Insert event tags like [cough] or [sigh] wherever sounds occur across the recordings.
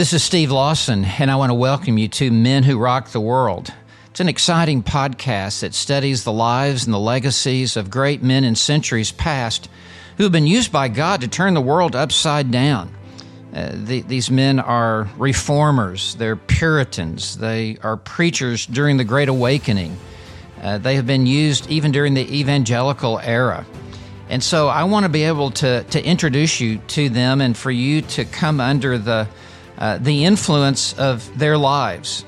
This is Steve Lawson, and I want to welcome you to Men Who Rock the World. It's an exciting podcast that studies the lives and the legacies of great men in centuries past who have been used by God to turn the world upside down. Uh, the, these men are reformers, they're Puritans, they are preachers during the Great Awakening. Uh, they have been used even during the evangelical era. And so I want to be able to, to introduce you to them and for you to come under the, uh, the influence of their lives.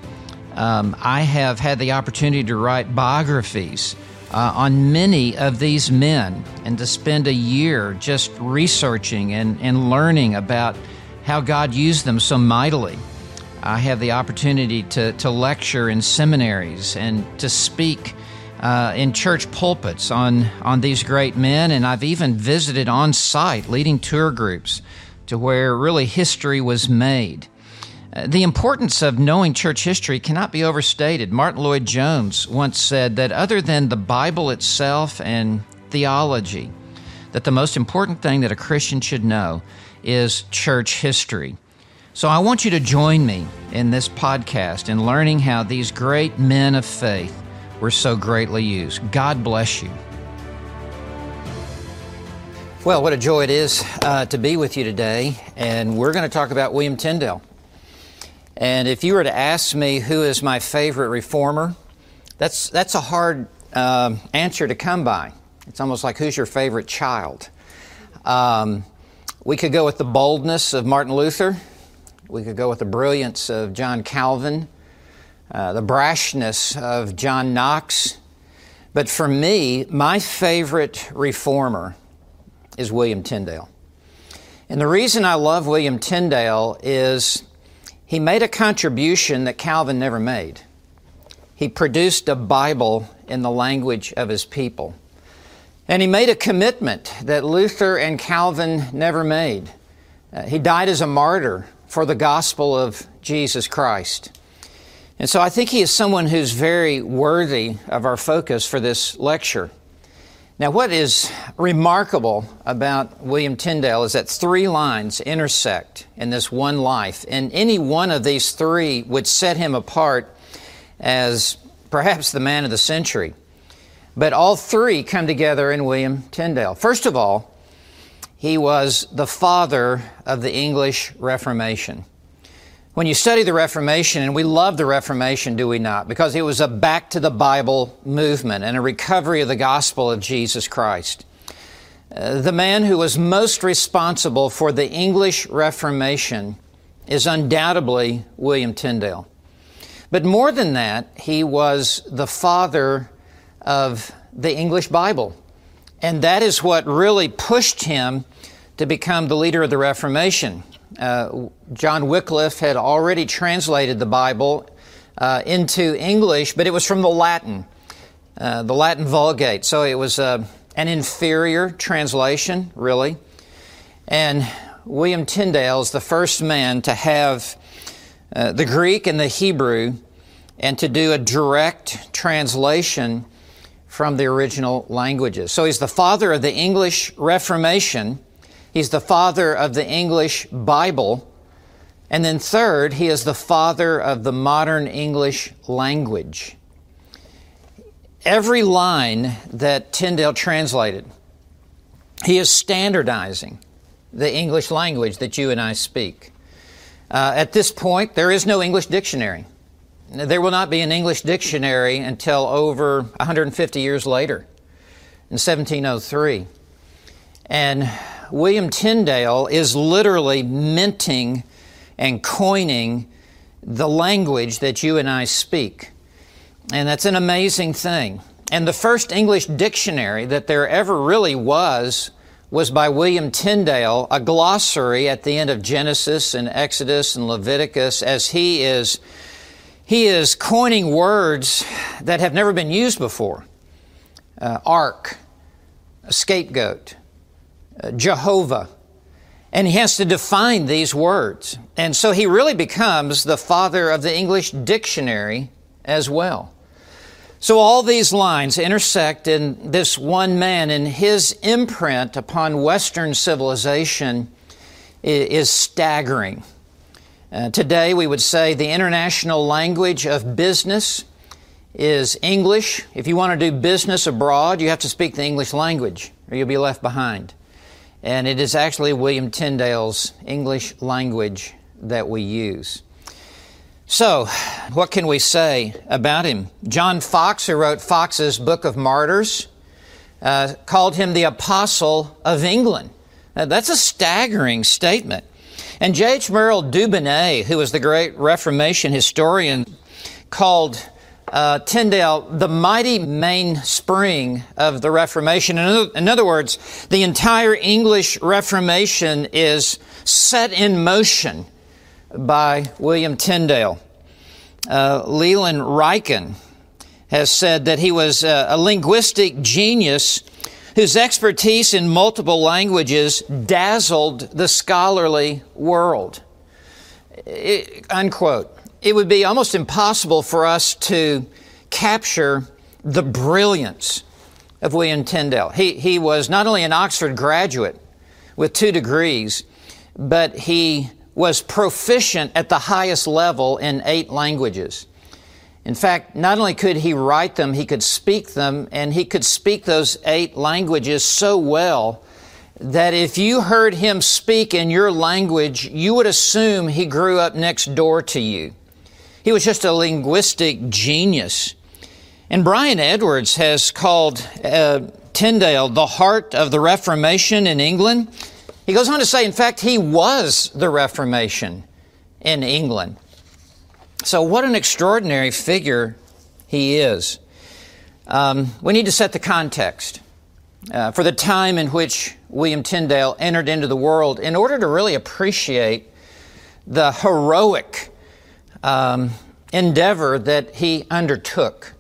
Um, I have had the opportunity to write biographies uh, on many of these men and to spend a year just researching and, and learning about how God used them so mightily. I have the opportunity to, to lecture in seminaries and to speak uh, in church pulpits on, on these great men, and I've even visited on site leading tour groups to where really history was made. Uh, the importance of knowing church history cannot be overstated. Martyn Lloyd-Jones once said that other than the Bible itself and theology, that the most important thing that a Christian should know is church history. So I want you to join me in this podcast in learning how these great men of faith were so greatly used. God bless you. Well, what a joy it is uh, to be with you today, and we're going to talk about William Tyndale. And if you were to ask me who is my favorite reformer, that's, that's a hard um, answer to come by. It's almost like who's your favorite child? Um, we could go with the boldness of Martin Luther. We could go with the brilliance of John Calvin, uh, the brashness of John Knox. But for me, my favorite reformer is William Tyndale. And the reason I love William Tyndale is he made a contribution that Calvin never made. He produced a Bible in the language of his people. And he made a commitment that Luther and Calvin never made. Uh, he died as a martyr for the gospel of Jesus Christ. And so I think he is someone who's very worthy of our focus for this lecture. Now, what is remarkable about William Tyndale is that three lines intersect in this one life, and any one of these three would set him apart as perhaps the man of the century. But all three come together in William Tyndale. First of all, he was the father of the English Reformation. When you study the Reformation, and we love the Reformation, do we not? Because it was a back to the Bible movement and a recovery of the gospel of Jesus Christ. Uh, the man who was most responsible for the English Reformation is undoubtedly William Tyndale. But more than that, he was the father of the English Bible. And that is what really pushed him to become the leader of the Reformation. Uh, John Wycliffe had already translated the Bible uh, into English, but it was from the Latin, uh, the Latin Vulgate. So it was uh, an inferior translation, really. And William Tyndale is the first man to have uh, the Greek and the Hebrew and to do a direct translation from the original languages. So he's the father of the English Reformation. He's the father of the English Bible. And then third, he is the father of the modern English language. Every line that Tyndale translated, he is standardizing the English language that you and I speak. Uh, at this point, there is no English dictionary. There will not be an English dictionary until over 150 years later, in 1703. And William Tyndale is literally minting and coining the language that you and I speak. And that's an amazing thing. And the first English dictionary that there ever really was was by William Tyndale, a glossary at the end of Genesis and Exodus and Leviticus, as he is he is coining words that have never been used before uh, ark, scapegoat, Jehovah. And he has to define these words. And so he really becomes the father of the English dictionary as well. So all these lines intersect in this one man, and his imprint upon Western civilization is staggering. Uh, today, we would say the international language of business is English. If you want to do business abroad, you have to speak the English language or you'll be left behind. And it is actually William Tyndale's English language that we use. So, what can we say about him? John Foxe, who wrote Foxe's Book of Martyrs, uh, called him the Apostle of England. Now, that's a staggering statement. And J.H. Merle d'Aubigné, who was the great Reformation historian, called uh, Tyndale the mighty mainspring of the Reformation. In other, in other words, the entire English Reformation is set in motion by William Tyndale. Uh, Leland Ryken has said that he was a, a linguistic genius whose expertise in multiple languages dazzled the scholarly world. It, unquote. It would be almost impossible for us to capture the brilliance of William Tyndale. He, he was not only an Oxford graduate with two degrees, but he was proficient at the highest level in eight languages. In fact, not only could he write them, he could speak them, and he could speak those eight languages so well that if you heard him speak in your language, you would assume he grew up next door to you. He was just a linguistic genius. And Brian Edwards has called uh, Tyndale the heart of the Reformation in England. He goes on to say, in fact, he was the Reformation in England. So, what an extraordinary figure he is. Um, we need to set the context uh, for the time in which William Tyndale entered into the world in order to really appreciate the heroic um, endeavor that he undertook.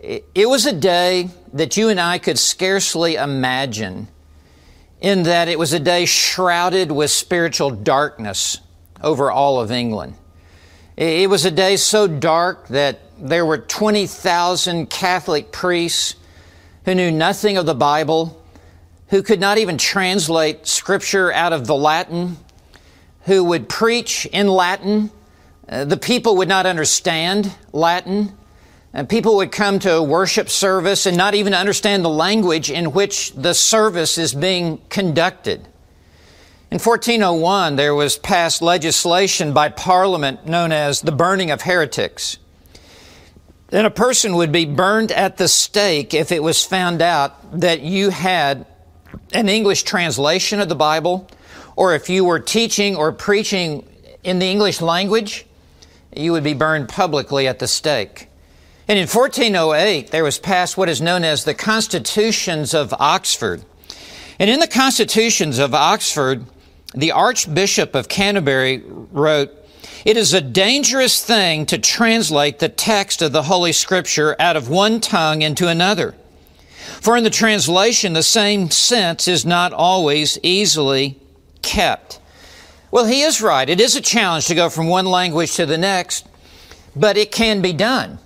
It was a day that you and I could scarcely imagine, in that it was a day shrouded with spiritual darkness over all of England. It was a day so dark that there were 20,000 Catholic priests who knew nothing of the Bible, who could not even translate Scripture out of the Latin, who would preach in Latin. Uh, the people would not understand Latin. And people would come to a worship service and not even understand the language in which the service is being conducted. In 1401, there was passed legislation by Parliament known as the burning of heretics. Then a person would be burned at the stake if it was found out that you had an English translation of the Bible, or if you were teaching or preaching in the English language, you would be burned publicly at the stake. And in 1408, there was passed what is known as the Constitutions of Oxford. And in the Constitutions of Oxford, the Archbishop of Canterbury wrote, It is a dangerous thing to translate the text of the Holy Scripture out of one tongue into another. For in the translation, the same sense is not always easily kept. Well, he is right. It is a challenge to go from one language to the next, but it can be done.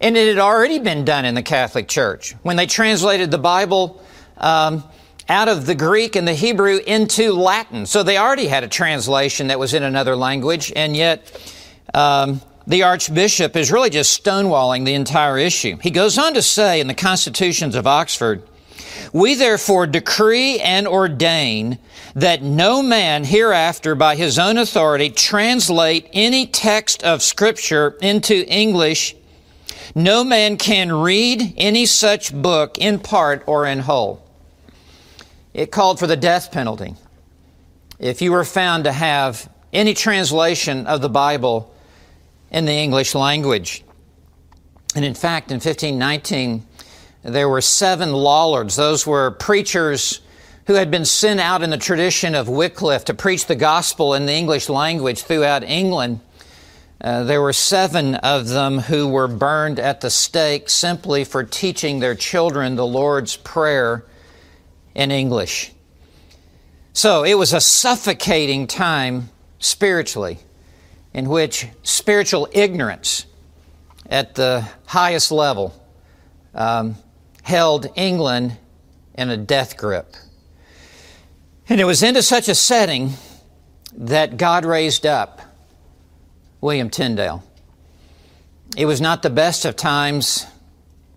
And it had already been done in the Catholic Church. When they translated the Bible, um, out of the Greek and the Hebrew into Latin. So they already had a translation that was in another language, and yet um, the Archbishop is really just stonewalling the entire issue. He goes on to say in the Constitutions of Oxford, we therefore decree and ordain that no man hereafter by his own authority translate any text of Scripture into English. No man can read any such book in part or in whole it called for the death penalty. If you were found to have any translation of the Bible in the English language. And in fact, in 1519, there were seven Lollards. Those were preachers who had been sent out in the tradition of Wycliffe to preach the gospel in the English language throughout England. Uh, there were seven of them who were burned at the stake simply for teaching their children the Lord's Prayer in English. So it was a suffocating time spiritually in which spiritual ignorance at the highest level um, held England in a death grip. And it was into such a setting that God raised up William Tyndale. It was not the best of times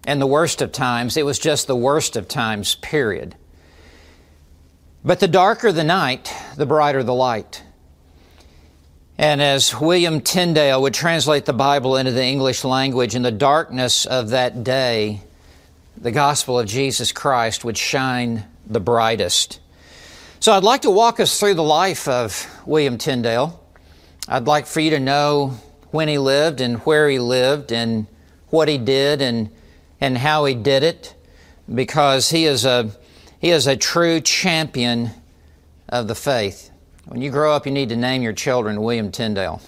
and the worst of times, it was just the worst of times, period. But the darker the night, the brighter the light. And as William Tyndale would translate the Bible into the English language, in the darkness of that day, the gospel of Jesus Christ would shine the brightest. So I'd like to walk us through the life of William Tyndale. I'd like for you to know when he lived and where he lived and what he did and, and how he did it because he is a, he is a true champion of the faith. When you grow up, you need to name your children William Tyndale,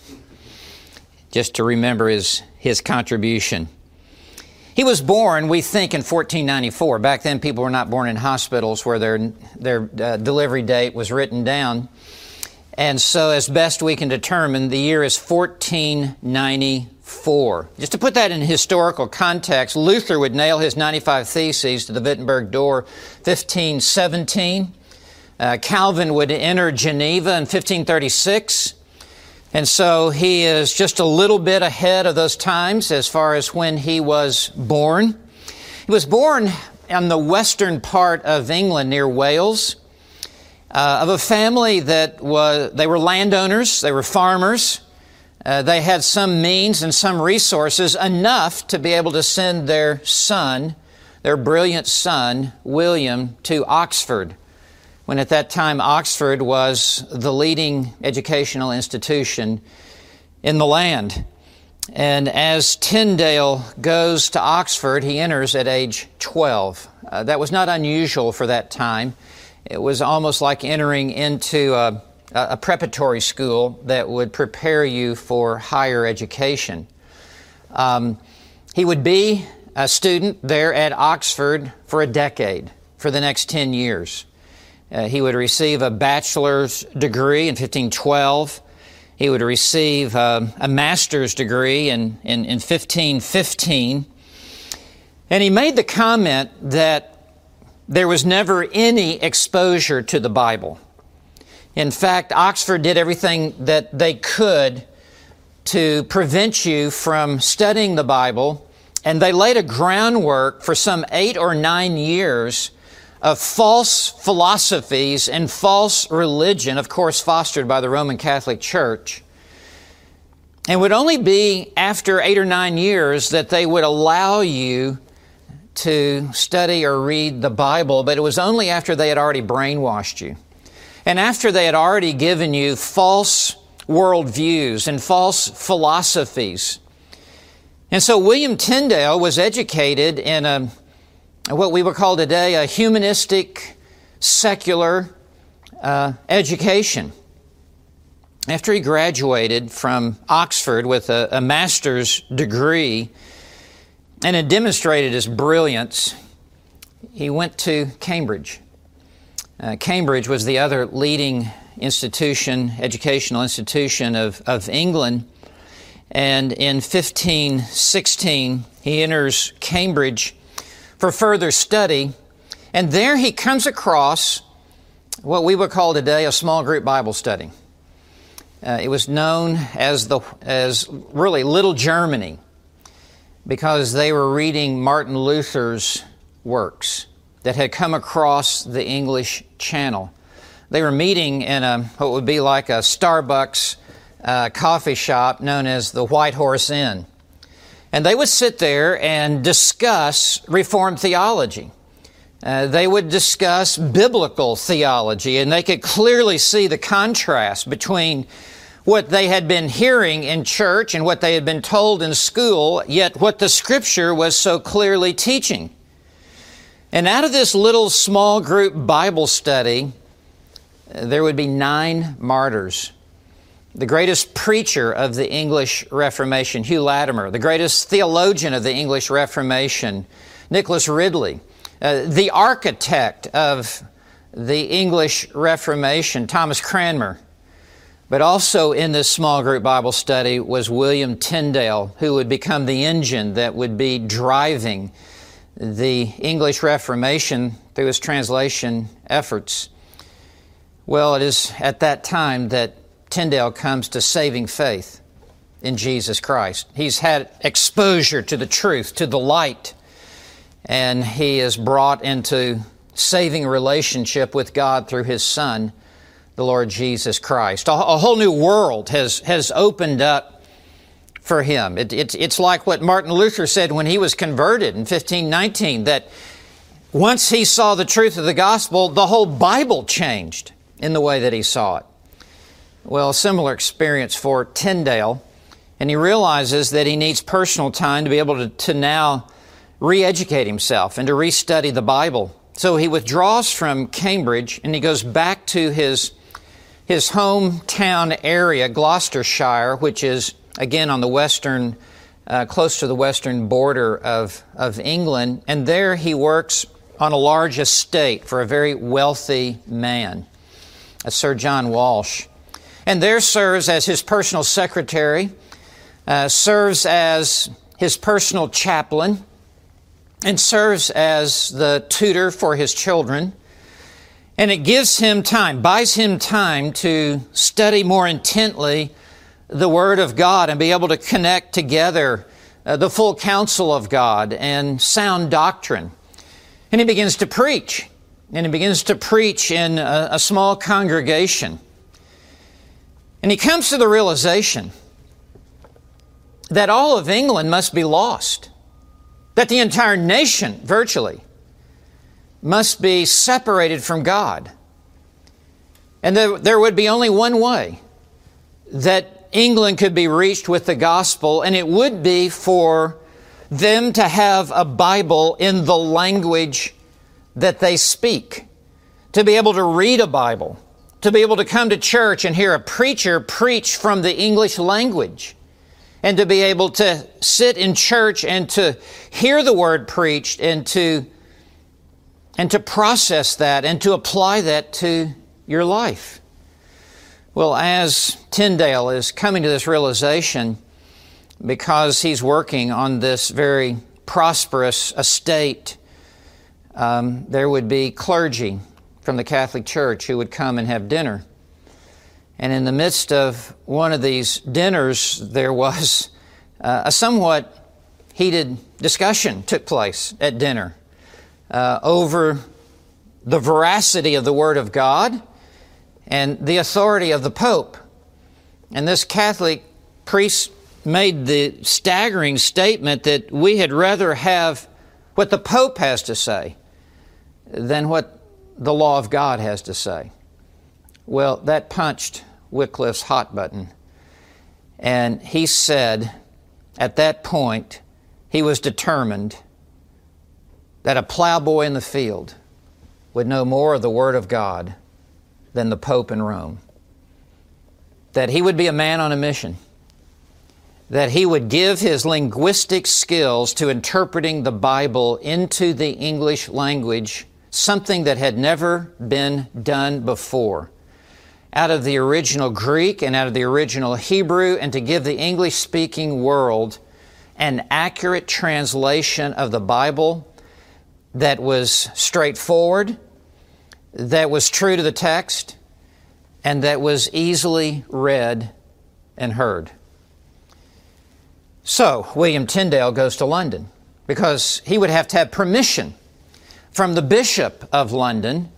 just to remember his, his contribution. He was born, we think, in 1494. Back then, people were not born in hospitals where their, their uh, delivery date was written down. And so, as best we can determine, the year is 1494. Just to put that in historical context, Luther would nail his 95 Theses to the Wittenberg door 1517. Uh, Calvin would enter Geneva in 1536. And so he is just a little bit ahead of those times as far as when he was born. He was born in the western part of England near Wales uh, of a family that was, they were landowners, they were farmers. Uh, they had some means and some resources enough to be able to send their son, their brilliant son, William, to Oxford when at that time Oxford was the leading educational institution in the land. And as Tyndale goes to Oxford, he enters at age 12. Uh, that was not unusual for that time. It was almost like entering into a, a preparatory school that would prepare you for higher education. Um, he would be a student there at Oxford for a decade, for the next 10 years. Uh, he would receive a bachelor's degree in 1512. He would receive uh, a master's degree in, in, in 1515. And he made the comment that there was never any exposure to the Bible. In fact, Oxford did everything that they could to prevent you from studying the Bible, and they laid a groundwork for some eight or nine years of false philosophies and false religion, of course, fostered by the Roman Catholic Church. And it would only be after eight or nine years that they would allow you to study or read the Bible, but it was only after they had already brainwashed you. And after they had already given you false worldviews and false philosophies. And so William Tyndale was educated in a what we would call today a humanistic, secular uh, education. After he graduated from Oxford with a, a master's degree and had demonstrated his brilliance, he went to Cambridge. Uh, Cambridge was the other leading institution, educational institution of, of England. And in 1516, he enters Cambridge for further study. And there he comes across what we would call today a small group Bible study. Uh, it was known as, the, as really Little Germany because they were reading Martin Luther's works that had come across the English Channel. They were meeting in a, what would be like a Starbucks uh, coffee shop known as the White Horse Inn. And they would sit there and discuss Reformed theology. Uh, they would discuss biblical theology, and they could clearly see the contrast between what they had been hearing in church and what they had been told in school, yet what the Scripture was so clearly teaching. And out of this little small group Bible study, uh, there would be nine martyrs the greatest preacher of the English Reformation, Hugh Latimer, the greatest theologian of the English Reformation, Nicholas Ridley, uh, the architect of the English Reformation, Thomas Cranmer. But also in this small group Bible study was William Tyndale, who would become the engine that would be driving the English Reformation through his translation efforts. Well, it is at that time that Tyndale comes to saving faith. in Jesus Christ. He's had exposure to the truth, to the light, and he is brought into saving relationship with God through his Son, the Lord Jesus Christ. A, a whole new world has, has opened up for him. It, it, it's like what Martin Luther said when he was converted in 1519 that once he saw the truth of the gospel, the whole Bible changed in the way that he saw it. Well, similar experience for Tyndale, and he realizes that he needs personal time to be able to, to now re educate himself and to restudy the Bible. So he withdraws from Cambridge and he goes back to his, his hometown area, Gloucestershire, which is again on the western, uh, close to the western border of, of England. And there he works on a large estate for a very wealthy man, a Sir John Walsh. And there serves as his personal secretary, uh, serves as his personal chaplain, and serves as the tutor for his children. And it gives him time, buys him time to study more intently the Word of God and be able to connect together uh, the full counsel of God and sound doctrine. And he begins to preach. And he begins to preach in a, a small congregation. And he comes to the realization that all of England must be lost, that the entire nation, virtually, must be separated from God. And there, there would be only one way that England could be reached with the gospel, and it would be for them to have a Bible in the language that they speak, to be able to read a Bible, to be able to come to church and hear a preacher preach from the English language, and to be able to sit in church and to hear the word preached and to and to process that and to apply that to your life. Well, as Tyndale is coming to this realization, because he's working on this very prosperous estate, um, there would be clergy from the Catholic Church who would come and have dinner. And in the midst of one of these dinners, there was uh, a somewhat heated discussion took place at dinner uh, over the veracity of the Word of God and the authority of the Pope. And this Catholic priest made the staggering statement that we had rather have what the Pope has to say than what the law of God has to say. Well, that punched Wycliffe's hot button. And he said at that point, he was determined that a plowboy in the field would know more of the Word of God than the Pope in Rome. That he would be a man on a mission that he would give his linguistic skills to interpreting the Bible into the English language, something that had never been done before. Out of the original Greek and out of the original Hebrew, and to give the English speaking world an accurate translation of the Bible that was straightforward, that was true to the text, and that was easily read and heard. So, William Tyndale goes to London because he would have to have permission from the Bishop of London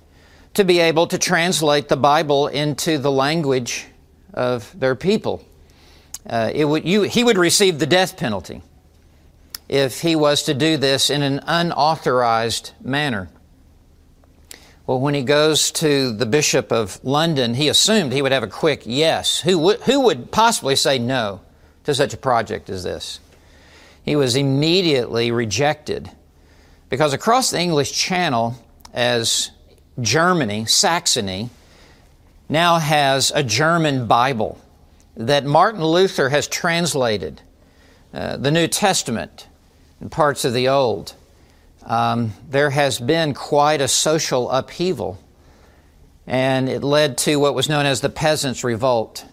to be able to translate the Bible into the language of their people. Uh, would, you, he would receive the death penalty if he was to do this in an unauthorized manner. Well, when he goes to the Bishop of London, he assumed he would have a quick yes. Who would, who would possibly say no? to such a project as this. He was immediately rejected because across the English Channel, as Germany, Saxony, now has a German Bible that Martin Luther has translated, uh, the New Testament and parts of the Old. Um, there has been quite a social upheaval, and it led to what was known as the Peasants' Revolt.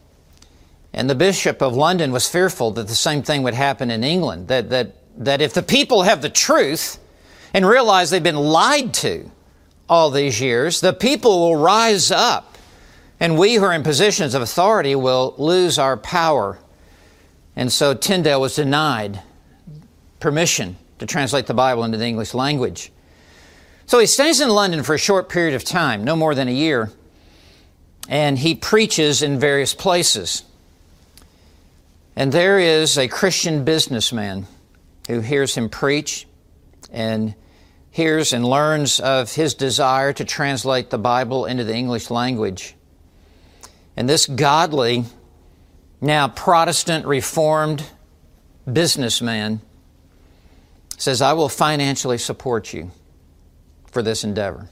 And the Bishop of London was fearful that the same thing would happen in England, that, that, that if the people have the truth and realize they've been lied to all these years, the people will rise up and we who are in positions of authority will lose our power And so Tyndale was denied permission to translate the Bible into the English language. So he stays in London for a short period of time, no more than a year, and he preaches in various places. And there is a Christian businessman who hears him preach and hears and learns of his desire to translate the Bible into the English language. And this godly, now Protestant Reformed businessman says, I will financially support you for this endeavor.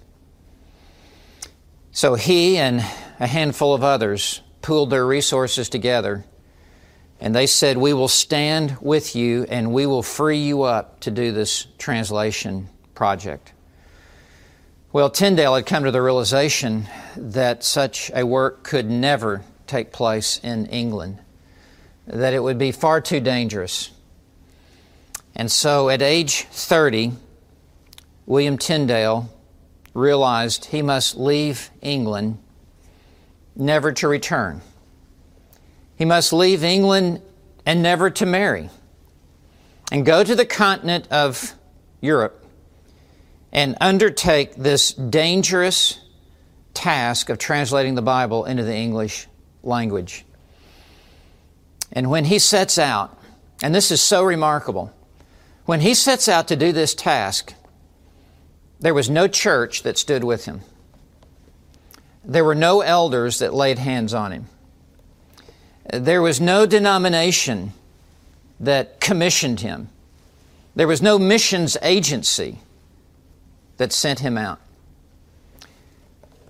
So he and a handful of others pooled their resources together and they said, We will stand with you and we will free you up to do this translation project. Well, Tyndale had come to the realization that such a work could never take place in England, that it would be far too dangerous. And so at age 30, William Tyndale realized he must leave England never to return. He must leave England and never to marry and go to the continent of Europe and undertake this dangerous task of translating the Bible into the English language. And when he sets out, and this is so remarkable, when he sets out to do this task, there was no church that stood with him. There were no elders that laid hands on him. There was no denomination that commissioned him. There was no missions agency that sent him out.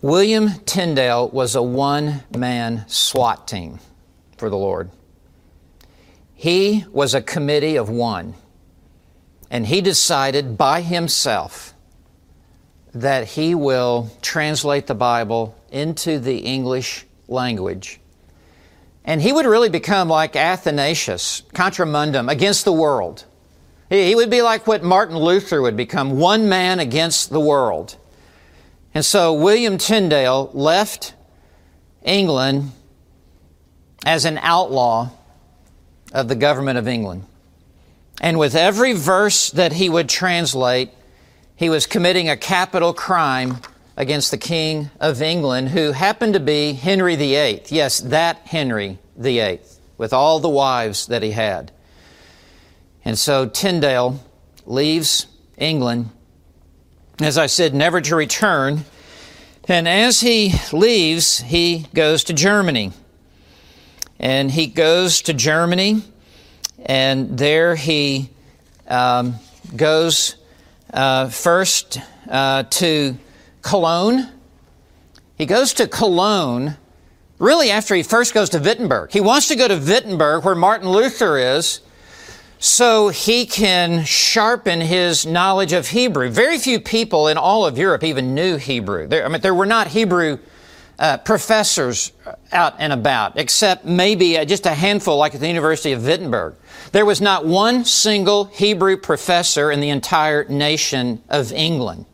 William Tyndale was a one man SWAT team for the Lord. He was a committee of one, and he decided by himself that he will translate the Bible into the English language. And he would really become like Athanasius, contra mundum, against the world. He would be like what Martin Luther would become, one man against the world. And so William Tyndale left England as an outlaw of the government of England. And with every verse that he would translate, he was committing a capital crime against the King of England, who happened to be Henry VIII. Yes, that Henry VIII, with all the wives that he had. And so Tyndale leaves England, as I said, never to return. And as he leaves, he goes to Germany. And he goes to Germany, and there he um, goes uh, first uh, to Cologne. He goes to Cologne really after he first goes to Wittenberg. He wants to go to Wittenberg, where Martin Luther is, so he can sharpen his knowledge of Hebrew. Very few people in all of Europe even knew Hebrew. There, I mean, there were not Hebrew uh, professors out and about, except maybe uh, just a handful, like at the University of Wittenberg. There was not one single Hebrew professor in the entire nation of England.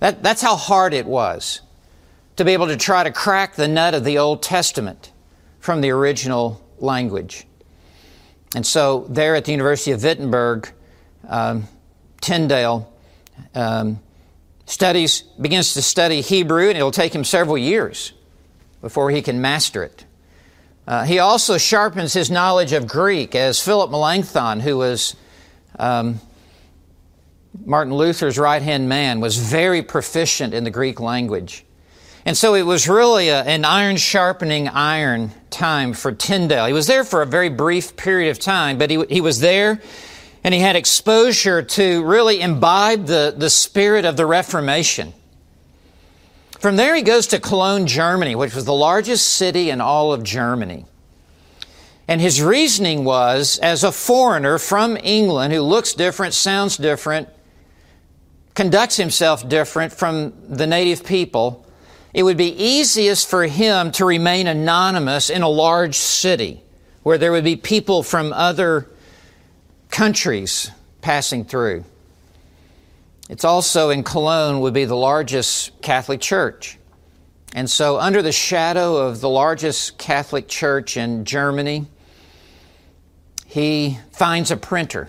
That, that's how hard it was to be able to try to crack the nut of the Old Testament from the original language. And so, there at the University of Wittenberg, um, Tyndale um, studies begins to study Hebrew, and it'll take him several years before he can master it. Uh, he also sharpens his knowledge of Greek, as Philip Melanchthon, who was um, Martin Luther's right hand man, was very proficient in the Greek language. And so it was really a, an iron sharpening iron time for Tyndale. He was there for a very brief period of time, but he, he was there and he had exposure to really imbibe the, the spirit of the Reformation. From there, he goes to Cologne, Germany, which was the largest city in all of Germany. And his reasoning was as a foreigner from England who looks different, sounds different, conducts himself different from the native people, it would be easiest for him to remain anonymous in a large city where there would be people from other countries passing through. It's also in Cologne would be the largest Catholic church. And so, under the shadow of the largest Catholic church in Germany, he finds a printer.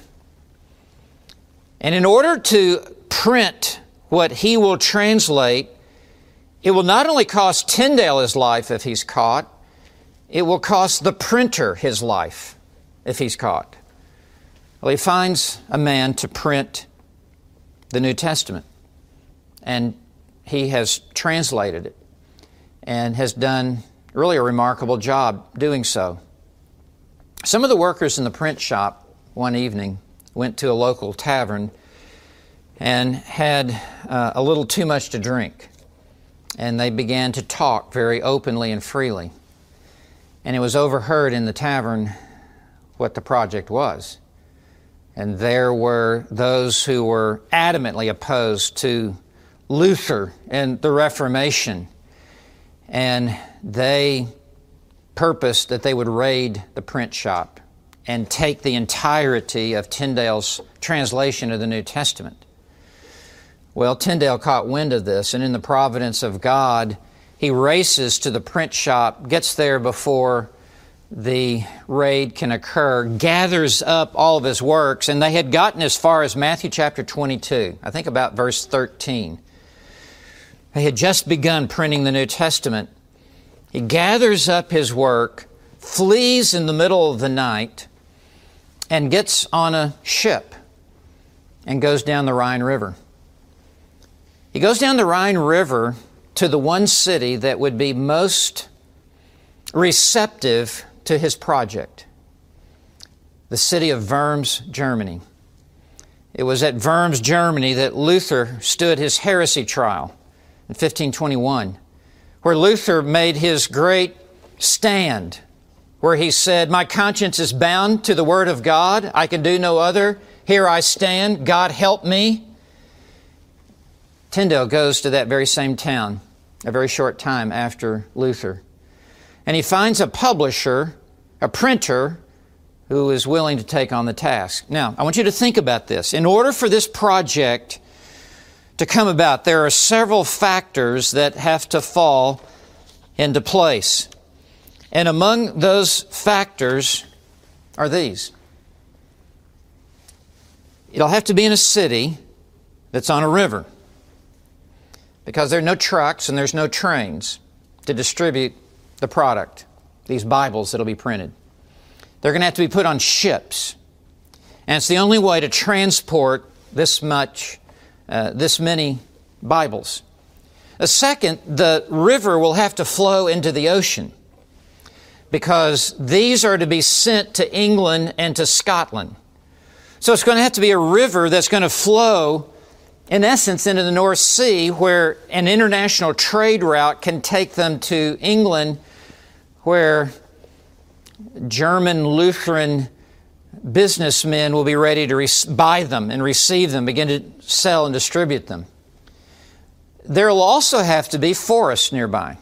And in order to print what he will translate, it will not only cost Tyndale his life if he's caught, it will cost the printer his life if he's caught. Well, he finds a man to print the New Testament, and he has translated it and has done really a remarkable job doing so. Some of the workers in the print shop one evening went to a local tavern and had uh, a little too much to drink. And they began to talk very openly and freely. And it was overheard in the tavern what the project was. And there were those who were adamantly opposed to Luther and the Reformation. And they purposed that they would raid the print shop and take the entirety of Tyndale's translation of the New Testament. Well, Tyndale caught wind of this, and in the providence of God, he races to the print shop, gets there before the raid can occur, gathers up all of his works, and they had gotten as far as Matthew chapter 22, I think about verse 13. They had just begun printing the New Testament. He gathers up his work, flees in the middle of the night, and gets on a ship and goes down the Rhine River. He goes down the Rhine River to the one city that would be most receptive to his project the city of Worms, Germany. It was at Worms, Germany that Luther stood his heresy trial in 1521, where Luther made his great stand, where he said, My conscience is bound to the Word of God. I can do no other. Here I stand. God help me. Tyndale goes to that very same town a very short time after Luther. And he finds a publisher, a printer, who is willing to take on the task. Now, I want you to think about this. In order for this project to come about, there are several factors that have to fall into place. And among those factors are these it'll have to be in a city that's on a river because there are no trucks and there's no trains to distribute the product, these Bibles that'll be printed. They're going to have to be put on ships. And it's the only way to transport this much, uh, this many Bibles. A second, the river will have to flow into the ocean because these are to be sent to England and to Scotland. So it's going to have to be a river that's going to flow, in essence, into the North Sea where an international trade route can take them to England where German Lutheran businessmen will be ready to buy them and receive them, begin to sell and distribute them. There will also have to be forests nearby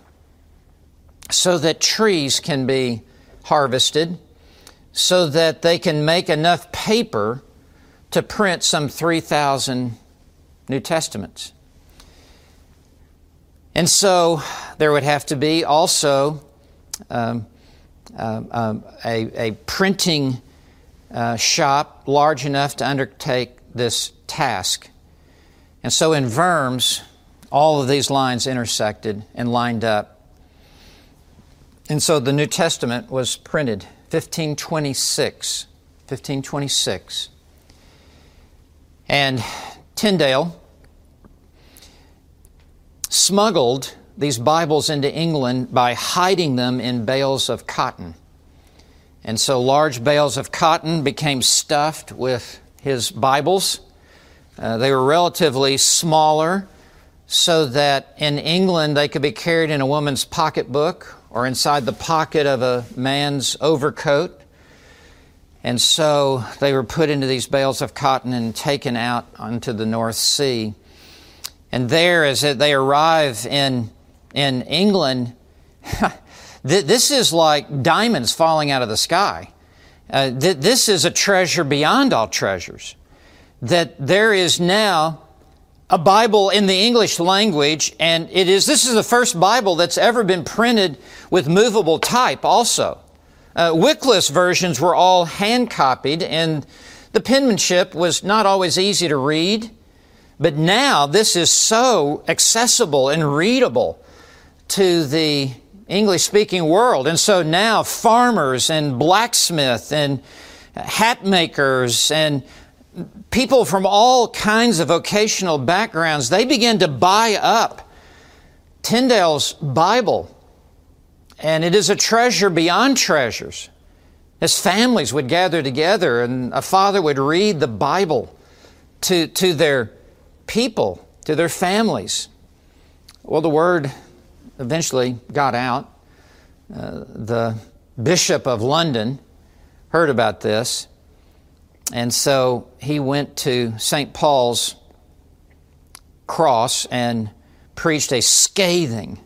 so that trees can be harvested, so that they can make enough paper to print some 3,000 New Testaments. And so there would have to be also um, uh, um, a, a, printing uh, shop large enough to undertake this task. And so in Worms, all of these lines intersected and lined up. And so the New Testament was printed 1526. 1526. And Tyndale smuggled these Bibles into England by hiding them in bales of cotton. And so large bales of cotton became stuffed with his Bibles. Uh, they were relatively smaller so that in England they could be carried in a woman's pocketbook or inside the pocket of a man's overcoat. And so they were put into these bales of cotton and taken out onto the North Sea. And there, as they arrive in in England, [laughs] this is like diamonds falling out of the sky. Uh, this is a treasure beyond all treasures. That there is now a Bible in the English language, and it is this is the first Bible that's ever been printed with movable type. Also, Uh, Wycliffe's versions were all hand copied, and the penmanship was not always easy to read. But now this is so accessible and readable to the English speaking world. And so now farmers and blacksmith and hat makers and people from all kinds of vocational backgrounds, they begin to buy up Tyndale's Bible. And it is a treasure beyond treasures. As families would gather together and a father would read the Bible to, to their people, to their families. Well, the word eventually got out. Uh, the Bishop of London heard about this, and so he went to St. Paul's cross and preached a scathing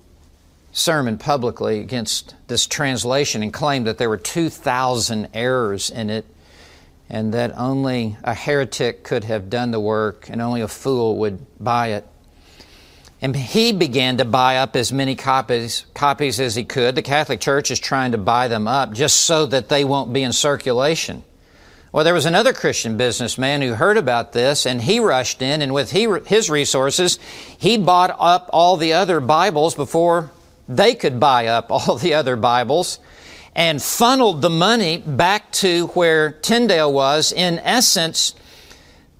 sermon publicly against this translation and claimed that there were 2,000 errors in it and that only a heretic could have done the work and only a fool would buy it. And he began to buy up as many copies, copies as he could. The Catholic Church is trying to buy them up just so that they won't be in circulation. Well, there was another Christian businessman who heard about this and he rushed in and with he, his resources, he bought up all the other Bibles before they could buy up [laughs] all the other Bibles and funneled the money back to where Tyndale was, in essence,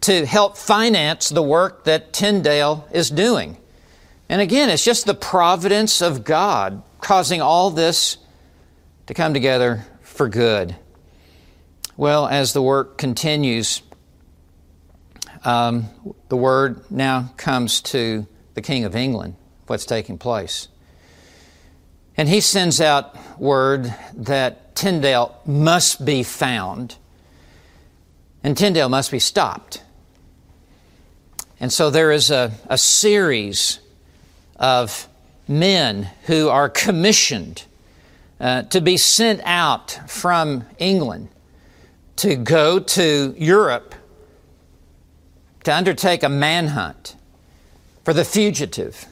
to help finance the work that Tyndale is doing. And again, it's just the providence of God causing all this to come together for good. Well, as the work continues, um, the word now comes to the King of England, what's taking place. And he sends out word that Tyndale must be found and Tyndale must be stopped. And so there is a, a series of men who are commissioned uh, to be sent out from England to go to Europe to undertake a manhunt for the fugitive,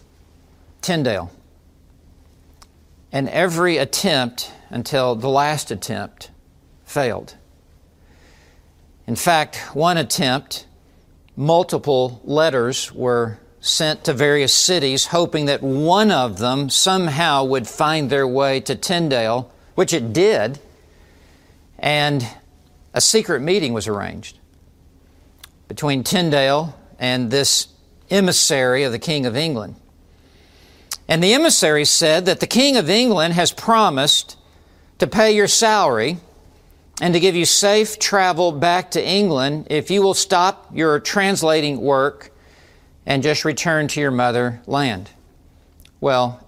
Tyndale. And every attempt until the last attempt failed. In fact, one attempt, multiple letters were sent to various cities, hoping that one of them somehow would find their way to Tyndale, which it did, and a secret meeting was arranged between Tyndale and this emissary of the King of England. And the emissary said that the King of England has promised to pay your salary and to give you safe travel back to England if you will stop your translating work and just return to your motherland. Well,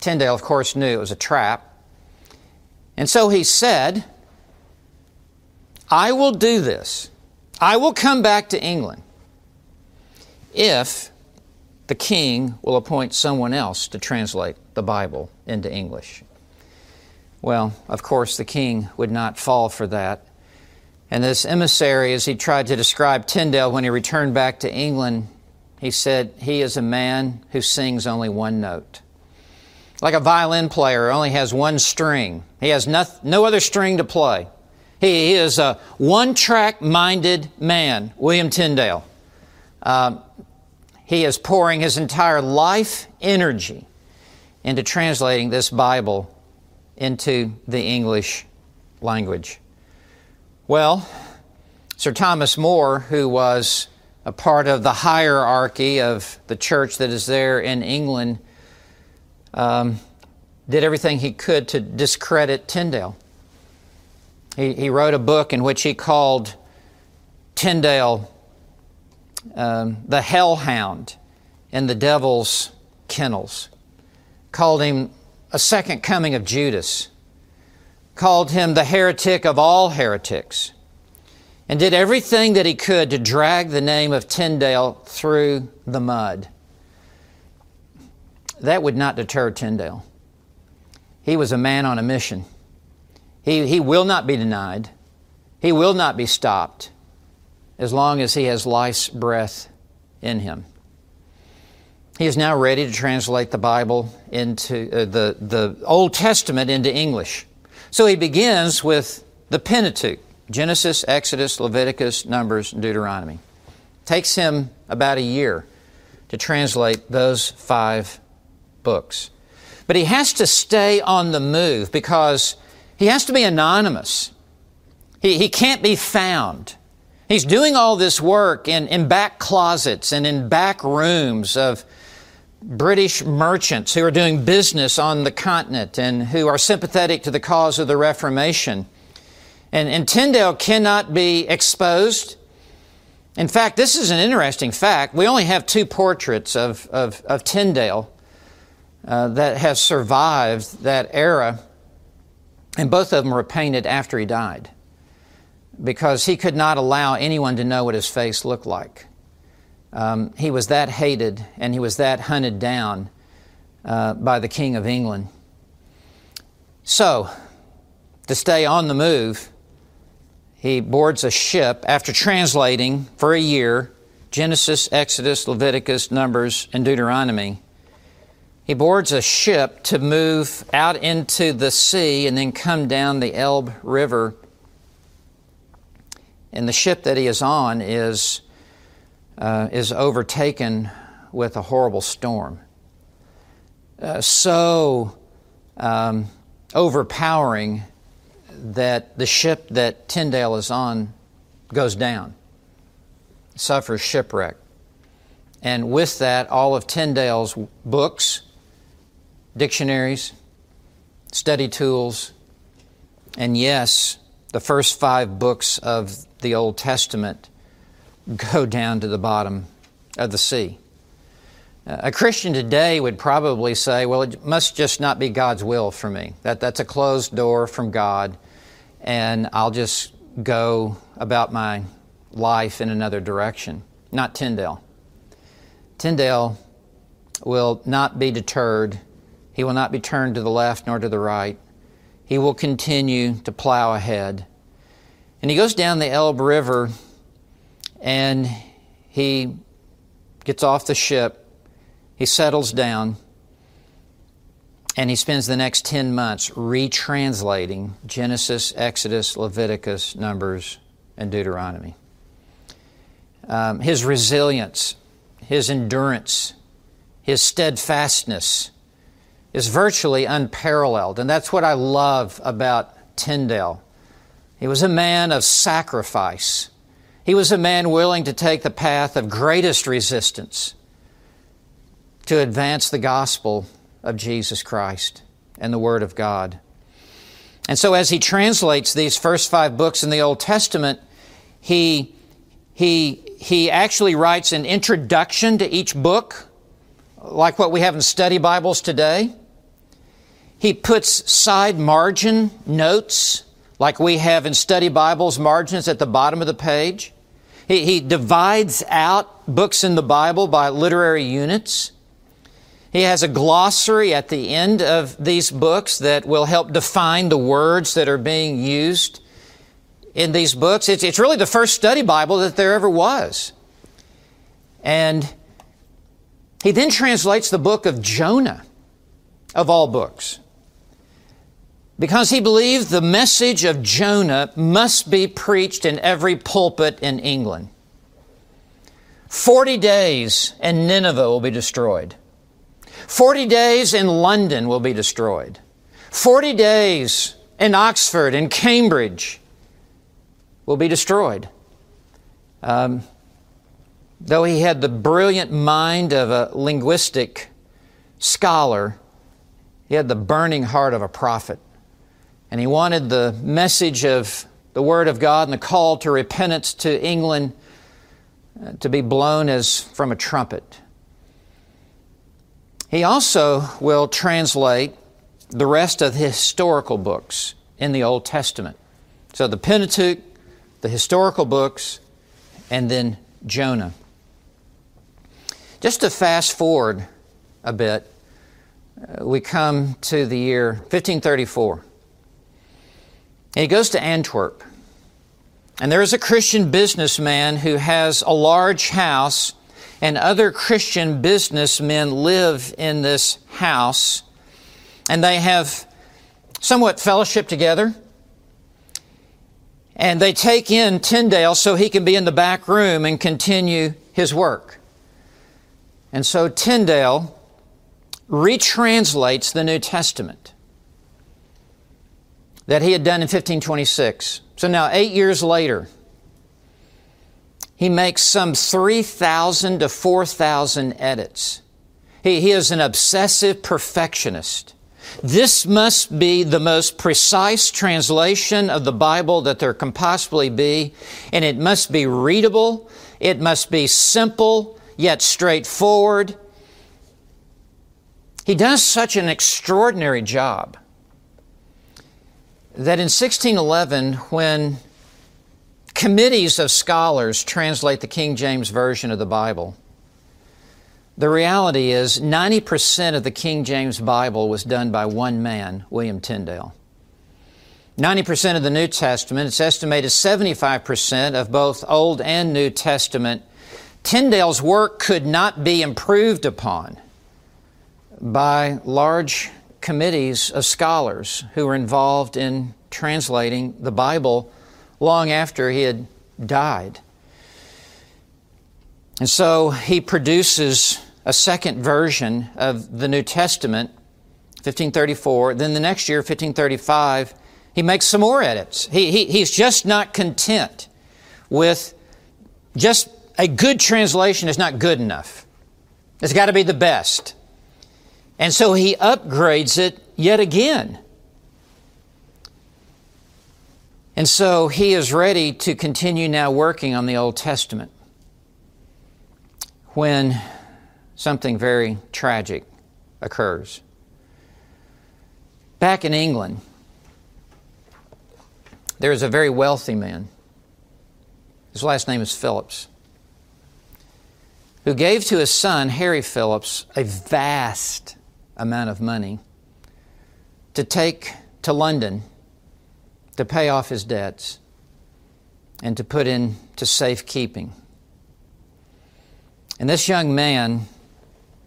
Tyndale, of course, knew it was a trap. And so he said, I will do this. I will come back to England if the king will appoint someone else to translate the Bible into English. Well, of course, the king would not fall for that. And this emissary, as he tried to describe Tyndale when he returned back to England, he said, He is a man who sings only one note. Like a violin player only has one string, he has no, no other string to play. He is a one track minded man, William Tyndale. Um, he is pouring his entire life energy into translating this Bible into the English language. Well, Sir Thomas More, who was a part of the hierarchy of the church that is there in England, um, did everything he could to discredit Tyndale. He, he wrote a book in which he called Tyndale um, the hellhound in the devil's kennels, called him a second coming of Judas, called him the heretic of all heretics, and did everything that he could to drag the name of Tyndale through the mud. That would not deter Tyndale. He was a man on a mission. He, he will not be denied. He will not be stopped as long as he has life's breath in him. He is now ready to translate the Bible into uh, the, the Old Testament into English So he begins with the Pentateuch Genesis, Exodus, Leviticus, Numbers, and Deuteronomy. Takes him about a year to translate those five books. But he has to stay on the move because he has to be anonymous. He, he can't be found. He's doing all this work in, in back closets and in back rooms of British merchants who are doing business on the continent and who are sympathetic to the cause of the Reformation. And, and Tyndale cannot be exposed. In fact, this is an interesting fact. We only have two portraits of, of, of Tyndale uh, that have survived that era, and both of them were painted after he died because he could not allow anyone to know what his face looked like. Um, he was that hated and he was that hunted down uh, by the King of England. So, to stay on the move, he boards a ship after translating for a year Genesis, Exodus, Leviticus, Numbers, and Deuteronomy. He boards a ship to move out into the sea and then come down the Elbe River. And the ship that he is on is, uh, is overtaken with a horrible storm. Uh, so um, overpowering that the ship that Tyndale is on goes down, suffers shipwreck. And with that, all of Tyndale's books, dictionaries, study tools, and yes, the first five books of the Old Testament go down to the bottom of the sea. A Christian today would probably say, well, it must just not be God's will for me. That, that's a closed door from God and I'll just go about my life in another direction. Not Tyndale. Tyndale will not be deterred. He will not be turned to the left nor to the right. He will continue to plow ahead. And he goes down the Elbe River and he gets off the ship. He settles down and he spends the next 10 months retranslating Genesis, Exodus, Leviticus, Numbers, and Deuteronomy. Um, his resilience, his endurance, his steadfastness is virtually unparalleled. And that's what I love about Tyndale. He was a man of sacrifice. He was a man willing to take the path of greatest resistance to advance the gospel of Jesus Christ and the Word of God. And so, as he translates these first five books in the Old Testament, he, he, he actually writes an introduction to each book, like what we have in study Bibles today. He puts side margin notes, like we have in study Bibles, margins at the bottom of the page. He, he divides out books in the Bible by literary units. He has a glossary at the end of these books that will help define the words that are being used in these books. It's, it's really the first study Bible that there ever was. And he then translates the book of Jonah, of all books, because he believed the message of Jonah must be preached in every pulpit in England. Forty days and Nineveh will be destroyed. 40 days in London will be destroyed. 40 days in Oxford and Cambridge will be destroyed. Um, though he had the brilliant mind of a linguistic scholar, he had the burning heart of a prophet. And he wanted the message of the Word of God and the call to repentance to England uh, to be blown as from a trumpet. He also will translate the rest of the historical books in the Old Testament. So the Pentateuch, the historical books, and then Jonah. Just to fast forward a bit, uh, we come to the year 1534. And he goes to Antwerp. And there is a Christian businessman who has a large house and other Christian businessmen live in this house, and they have somewhat fellowship together. And they take in Tyndale so he can be in the back room and continue his work. And so Tyndale retranslates the New Testament that he had done in 1526. So now, eight years later, he makes some 3,000 to 4,000 edits. He, he is an obsessive perfectionist. This must be the most precise translation of the Bible that there can possibly be, and it must be readable, it must be simple, yet straightforward. He does such an extraordinary job that in 1611, when committees of scholars translate the King James Version of the Bible, the reality is 90% of the King James Bible was done by one man, William Tyndale. 90% of the New Testament, it's estimated 75% of both Old and New Testament. Tyndale's work could not be improved upon by large committees of scholars who were involved in translating the Bible long after he had died. And so he produces a second version of the New Testament, 1534. Then the next year, 1535, he makes some more edits. He, he, he's just not content with just a good translation is not good enough. It's got to be the best. And so he upgrades it yet again. And so he is ready to continue now working on the Old Testament when something very tragic occurs. Back in England, there is a very wealthy man. His last name is Phillips, who gave to his son, Harry Phillips, a vast amount of money to take to London to pay off his debts and to put into safekeeping. And this young man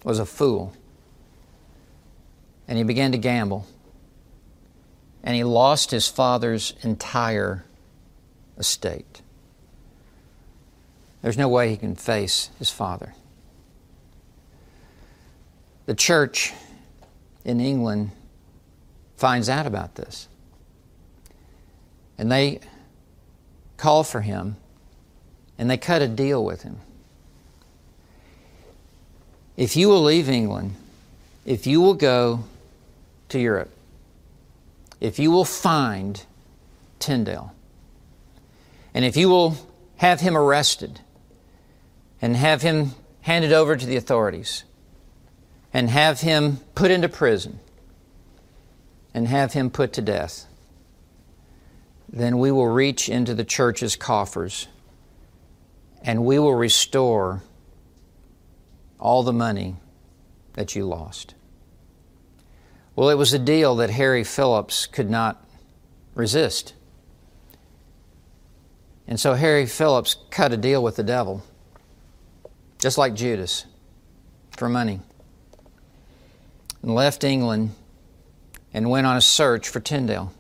was a fool. And he began to gamble. And he lost his father's entire estate. There's no way he can face his father. The church in England finds out about this. And they call for him and they cut a deal with him. If you will leave England, if you will go to Europe, if you will find Tyndale, and if you will have him arrested and have him handed over to the authorities and have him put into prison and have him put to death, then we will reach into the church's coffers and we will restore all the money that you lost. Well, it was a deal that Harry Phillips could not resist. And so Harry Phillips cut a deal with the devil, just like Judas, for money, and left England and went on a search for Tyndale.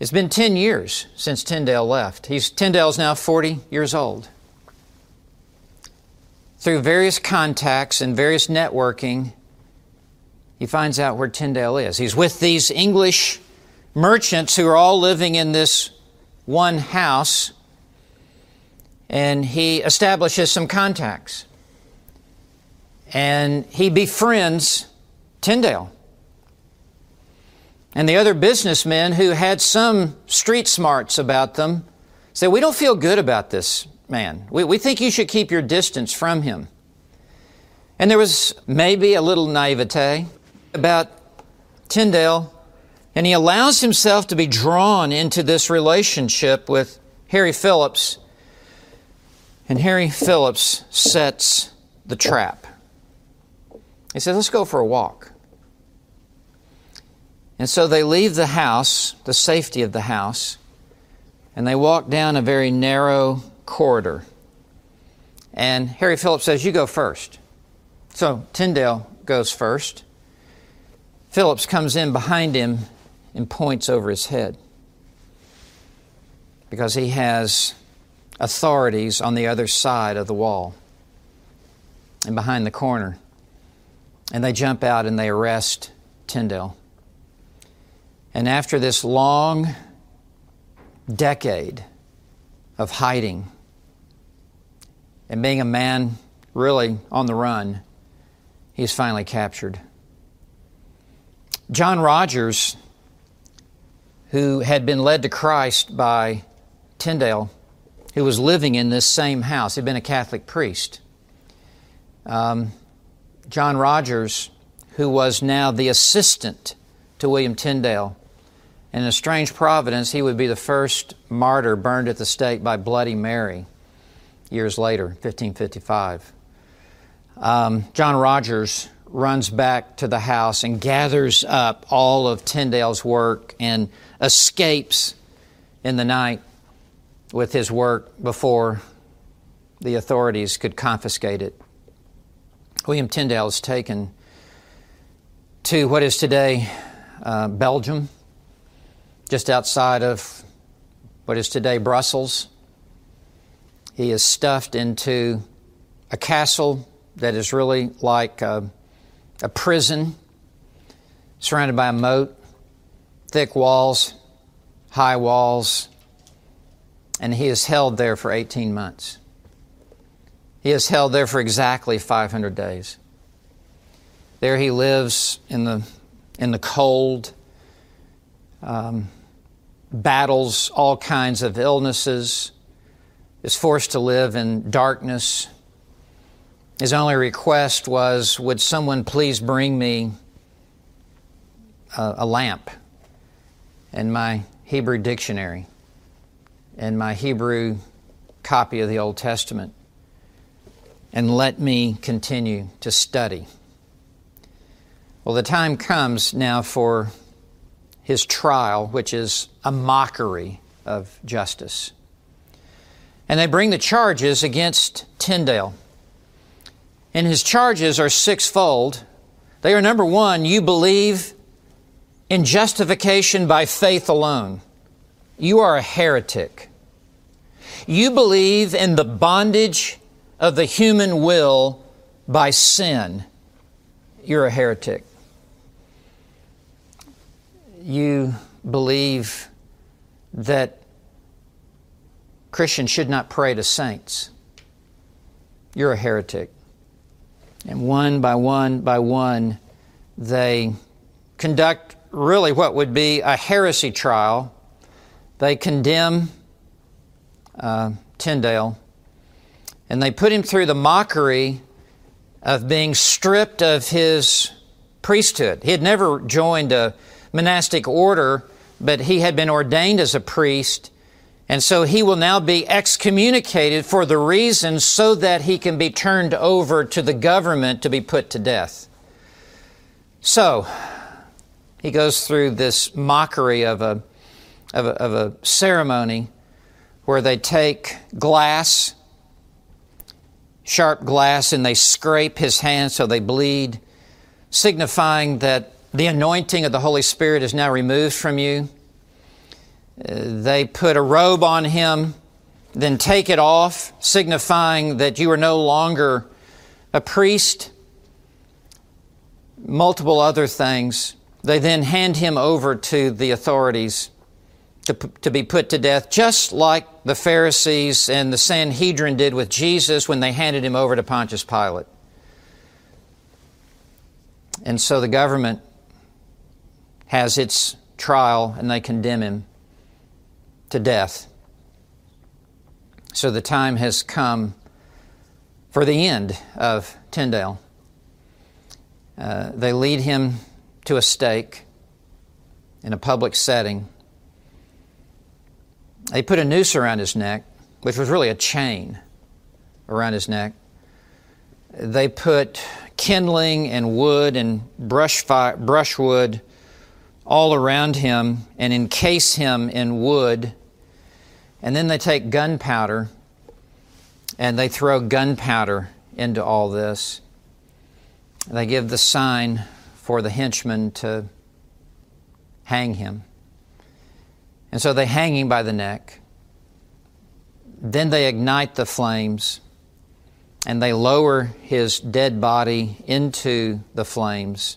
It's been 10 years since Tyndale left. He's, Tyndale's now 40 years old. Through various contacts and various networking, he finds out where Tyndale is. He's with these English merchants who are all living in this one house, and he establishes some contacts. And he befriends Tyndale. And the other businessmen who had some street smarts about them said, We don't feel good about this man. We, we think you should keep your distance from him. And there was maybe a little naivete about Tyndale, and he allows himself to be drawn into this relationship with Harry Phillips. And Harry Phillips sets the trap. He says, Let's go for a walk. And so they leave the house, the safety of the house, and they walk down a very narrow corridor. And Harry Phillips says, You go first. So Tyndale goes first. Phillips comes in behind him and points over his head because he has authorities on the other side of the wall and behind the corner. And they jump out and they arrest Tyndale. And after this long decade of hiding and being a man really on the run, he's finally captured. John Rogers, who had been led to Christ by Tyndale, who was living in this same house, he'd been a Catholic priest. Um, John Rogers, who was now the assistant to William Tyndale, in a strange providence, he would be the first martyr burned at the stake by Bloody Mary years later, 1555. Um, John Rogers runs back to the house and gathers up all of Tyndale's work and escapes in the night with his work before the authorities could confiscate it. William Tyndale is taken to what is today uh, Belgium just outside of what is today Brussels. He is stuffed into a castle that is really like a, a prison, surrounded by a moat, thick walls, high walls, and he is held there for 18 months. He is held there for exactly 500 days. There he lives in the, in the cold, um, battles all kinds of illnesses, is forced to live in darkness. His only request was, Would someone please bring me a, a lamp and my Hebrew dictionary and my Hebrew copy of the Old Testament and let me continue to study? Well, the time comes now for his trial, which is a mockery of justice. And they bring the charges against Tyndale. And his charges are sixfold. They are number one, you believe in justification by faith alone. You are a heretic. You believe in the bondage of the human will by sin. You're a heretic you believe that Christians should not pray to saints, you're a heretic. And one by one by one, they conduct really what would be a heresy trial. They condemn uh, Tyndale and they put him through the mockery of being stripped of his priesthood. He had never joined a monastic order, but he had been ordained as a priest. And so he will now be excommunicated for the reason so that he can be turned over to the government to be put to death. So, he goes through this mockery of a, of a, of a ceremony where they take glass, sharp glass, and they scrape his hands so they bleed, signifying that the anointing of the Holy Spirit is now removed from you. Uh, they put a robe on him, then take it off, signifying that you are no longer a priest. Multiple other things. They then hand him over to the authorities to, to be put to death, just like the Pharisees and the Sanhedrin did with Jesus when they handed him over to Pontius Pilate. And so the government has its trial and they condemn him to death. So the time has come for the end of Tyndale. Uh, they lead him to a stake in a public setting. They put a noose around his neck, which was really a chain around his neck. They put kindling and wood and brush fi- brushwood all around him and encase him in wood. And then they take gunpowder and they throw gunpowder into all this. They give the sign for the henchmen to hang him. And so they hang him by the neck. Then they ignite the flames and they lower his dead body into the flames.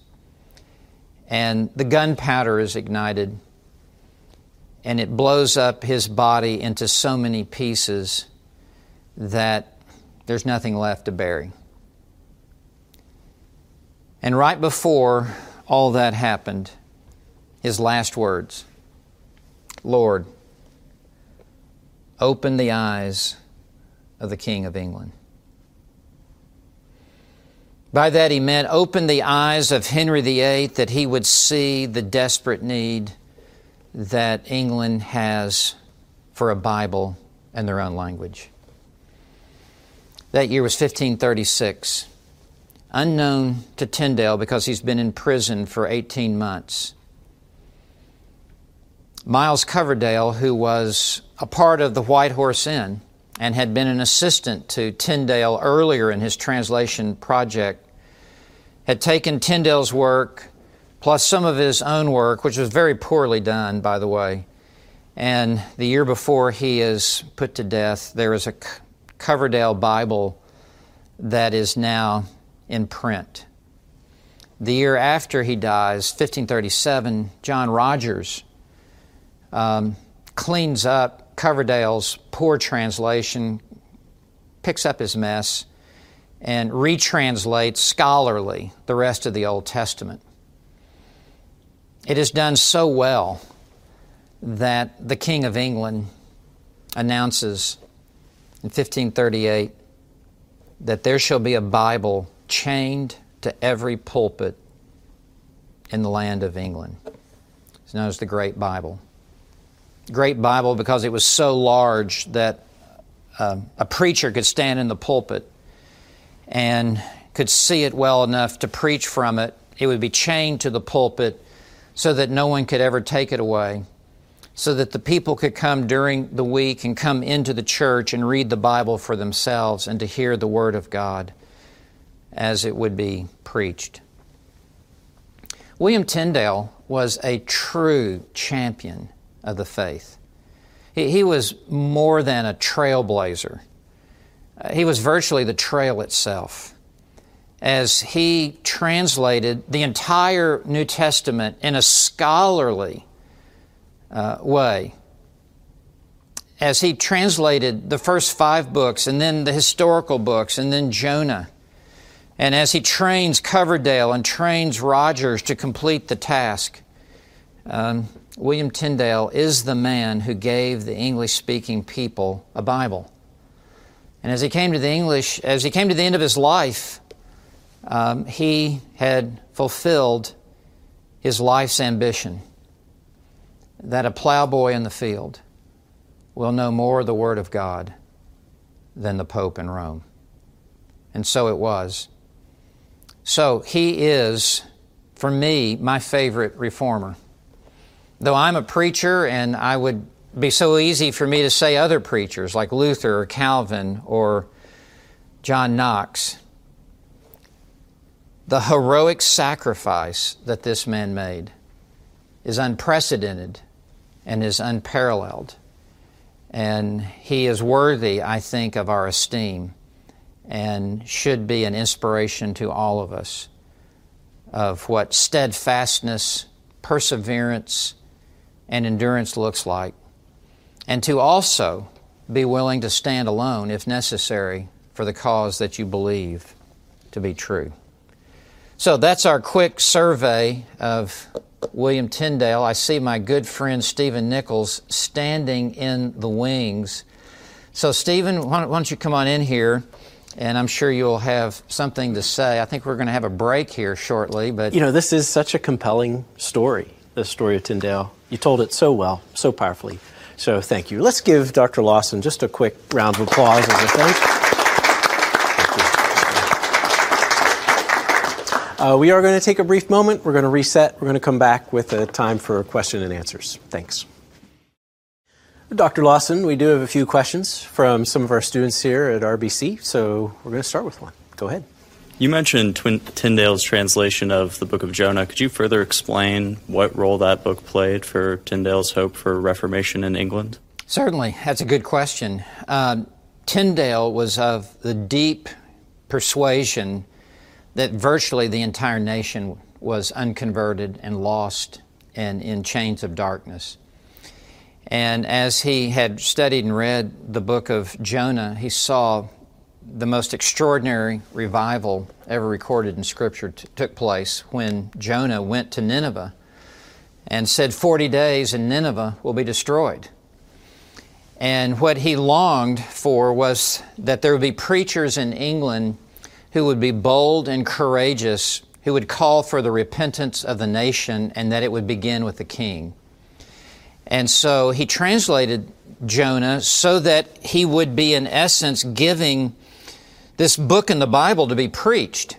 And the gunpowder is ignited and it blows up his body into so many pieces that there's nothing left to bury. And right before all that happened, his last words Lord, open the eyes of the King of England. By that he meant open the eyes of Henry VIII that he would see the desperate need that England has for a Bible and their own language. That year was 1536. Unknown to Tyndale because he's been in prison for 18 months. Miles Coverdale, who was a part of the White Horse Inn and had been an assistant to Tyndale earlier in his translation project, had taken Tyndale's work plus some of his own work, which was very poorly done, by the way. And the year before he is put to death, there is a Coverdale Bible that is now in print. The year after he dies, 1537, John Rogers um, cleans up Coverdale's poor translation, picks up his mess, and retranslates scholarly the rest of the Old Testament. It is done so well that the King of England announces in 1538 that there shall be a Bible chained to every pulpit in the land of England. It's known as the Great Bible. Great Bible because it was so large that uh, a preacher could stand in the pulpit and could see it well enough to preach from it. It would be chained to the pulpit so that no one could ever take it away, so that the people could come during the week and come into the church and read the Bible for themselves and to hear the Word of God as it would be preached. William Tyndale was a true champion of the faith. He, he was more than a trailblazer. Uh, he was virtually the trail itself as he translated the entire New Testament in a scholarly uh, way. As he translated the first five books, and then the historical books, and then Jonah. And as he trains Coverdale and trains Rogers to complete the task, um, William Tyndale is the man who gave the English speaking people a Bible. And as he came to the English, as he came to the end of his life, um, he had fulfilled his life's ambition that a plowboy in the field will know more of the Word of God than the Pope in Rome. And so it was. So he is, for me, my favorite reformer. Though I'm a preacher and I would be so easy for me to say other preachers like Luther or Calvin or John Knox, the heroic sacrifice that this man made is unprecedented and is unparalleled. And he is worthy, I think, of our esteem and should be an inspiration to all of us of what steadfastness, perseverance, and endurance looks like. And to also be willing to stand alone, if necessary, for the cause that you believe to be true. So that's our quick survey of William Tyndale. I see my good friend Stephen Nichols standing in the wings. So, Stephen, why don't you come on in here? And I'm sure you'll have something to say. I think we're going to have a break here shortly, but you know, this is such a compelling story. The story of Tyndale. You told it so well, so powerfully. So, thank you. Let's give Dr. Lawson just a quick round of applause as a thank. Uh, we are going to take a brief moment. We're going to reset. We're going to come back with a time for question and answers. Thanks. Dr. Lawson, we do have a few questions from some of our students here at RBC, so we're going to start with one. Go ahead. You mentioned Twin- Tyndale's translation of the book of Jonah. Could you further explain what role that book played for Tyndale's hope for Reformation in England? Certainly. That's a good question. Uh, Tyndale was of the deep persuasion that virtually the entire nation was unconverted and lost and in chains of darkness. And as he had studied and read the book of Jonah, he saw the most extraordinary revival ever recorded in Scripture t- took place when Jonah went to Nineveh and said, 40 days and Nineveh will be destroyed. And what he longed for was that there would be preachers in England who would be bold and courageous, who would call for the repentance of the nation, and that it would begin with the king. And so he translated Jonah so that he would be, in essence, giving this book in the Bible to be preached.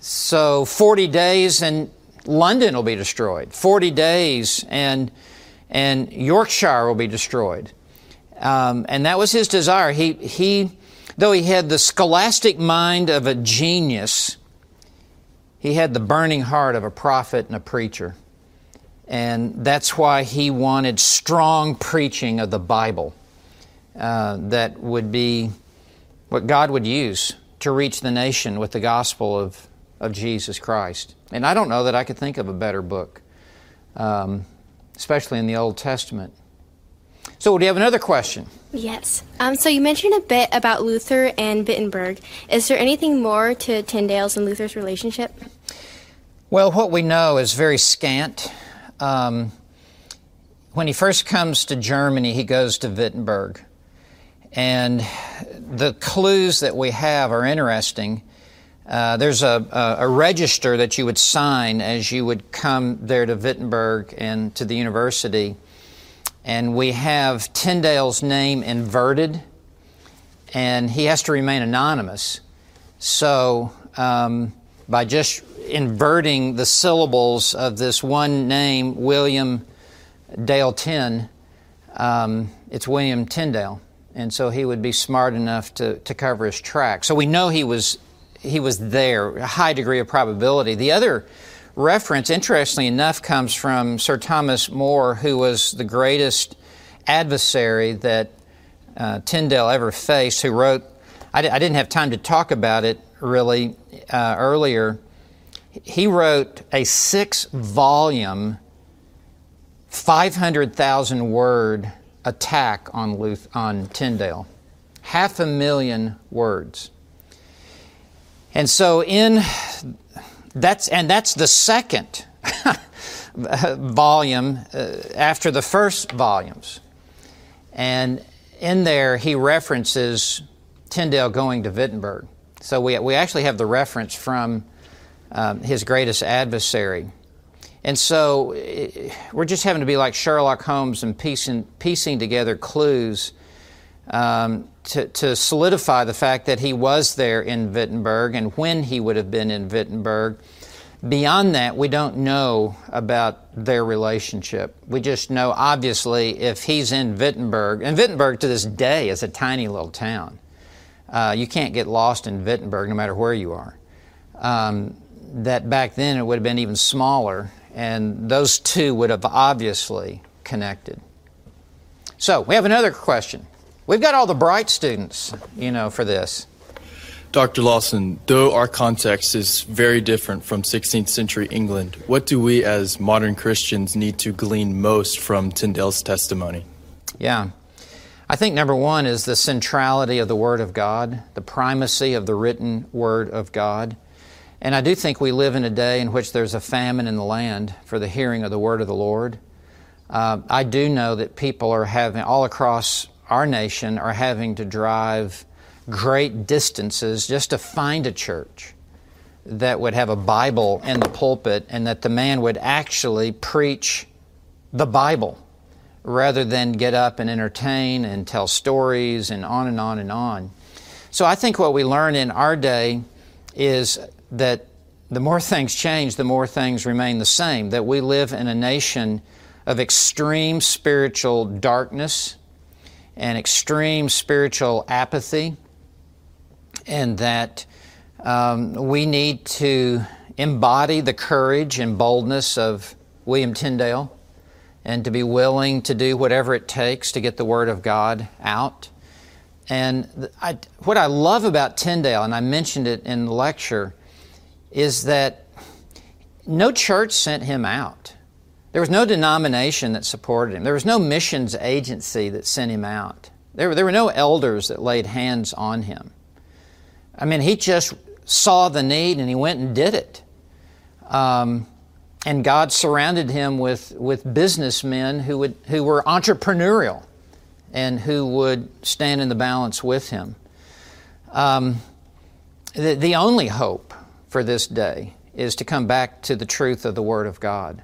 So 40 days and London will be destroyed. 40 days and, and Yorkshire will be destroyed. Um, and that was his desire. He, he, though he had the scholastic mind of a genius, he had the burning heart of a prophet and a preacher. And that's why he wanted strong preaching of the Bible uh, that would be what God would use to reach the nation with the gospel of, of Jesus Christ. And I don't know that I could think of a better book, um, especially in the Old Testament. So, do you have another question? Yes. Um, so, you mentioned a bit about Luther and Wittenberg. Is there anything more to Tyndale's and Luther's relationship? Well, what we know is very scant. Um, when he first comes to Germany, he goes to Wittenberg. And the clues that we have are interesting. Uh, there's a, a, a, register that you would sign as you would come there to Wittenberg and to the university. And we have Tyndale's name inverted, and he has to remain anonymous. So, um, by just inverting the syllables of this one name, William Dale Tyn, um, it's William Tyndale and so he would be smart enough to, to cover his track. So we know he was he was there, a high degree of probability. The other reference, interestingly enough, comes from Sir Thomas More, who was the greatest adversary that uh, Tyndale ever faced, who wrote, I, I, didn't have time to talk about it really uh, earlier. He wrote a six volume, 500,000 word attack on, Luth- on Tyndale. Half a million words. And so in that's and that's the second [laughs] volume uh, after the first volumes. And in there he references Tyndale going to Wittenberg. So we, we actually have the reference from um, his greatest adversary. And so we're just having to be like Sherlock Holmes and piecing, piecing together clues um, to, to solidify the fact that he was there in Wittenberg and when he would have been in Wittenberg. Beyond that, we don't know about their relationship. We just know, obviously, if he's in Wittenberg, and Wittenberg to this day is a tiny little town. Uh, you can't get lost in Wittenberg no matter where you are. Um, that back then it would have been even smaller and those two would have obviously connected. So, we have another question. We've got all the bright students, you know, for this. Dr. Lawson, though our context is very different from 16th century England, what do we as modern Christians need to glean most from Tyndale's testimony? Yeah. I think number one is the centrality of the Word of God, the primacy of the written Word of God. And I do think we live in a day in which there's a famine in the land for the hearing of the word of the Lord. Uh, I do know that people are having, all across our nation, are having to drive great distances just to find a church that would have a Bible in the pulpit and that the man would actually preach the Bible rather than get up and entertain and tell stories and on and on and on. So I think what we learn in our day is that the more things change, the more things remain the same. That we live in a nation of extreme spiritual darkness and extreme spiritual apathy, and that Um, we need to embody the courage and boldness of William Tyndale and to be willing to do whatever it takes to get the Word of God out. And I, what I love about Tyndale, and I mentioned it in the lecture, is that no church sent him out. There was no denomination that supported him. There was no missions agency that sent him out. There, there were no elders that laid hands on him. I mean, he just saw the need and he went and did it. Um, and God surrounded him with, with businessmen who, would, who were entrepreneurial and who would stand in the balance with him. Um, the, the only hope for this day is to come back to the truth of the Word of God.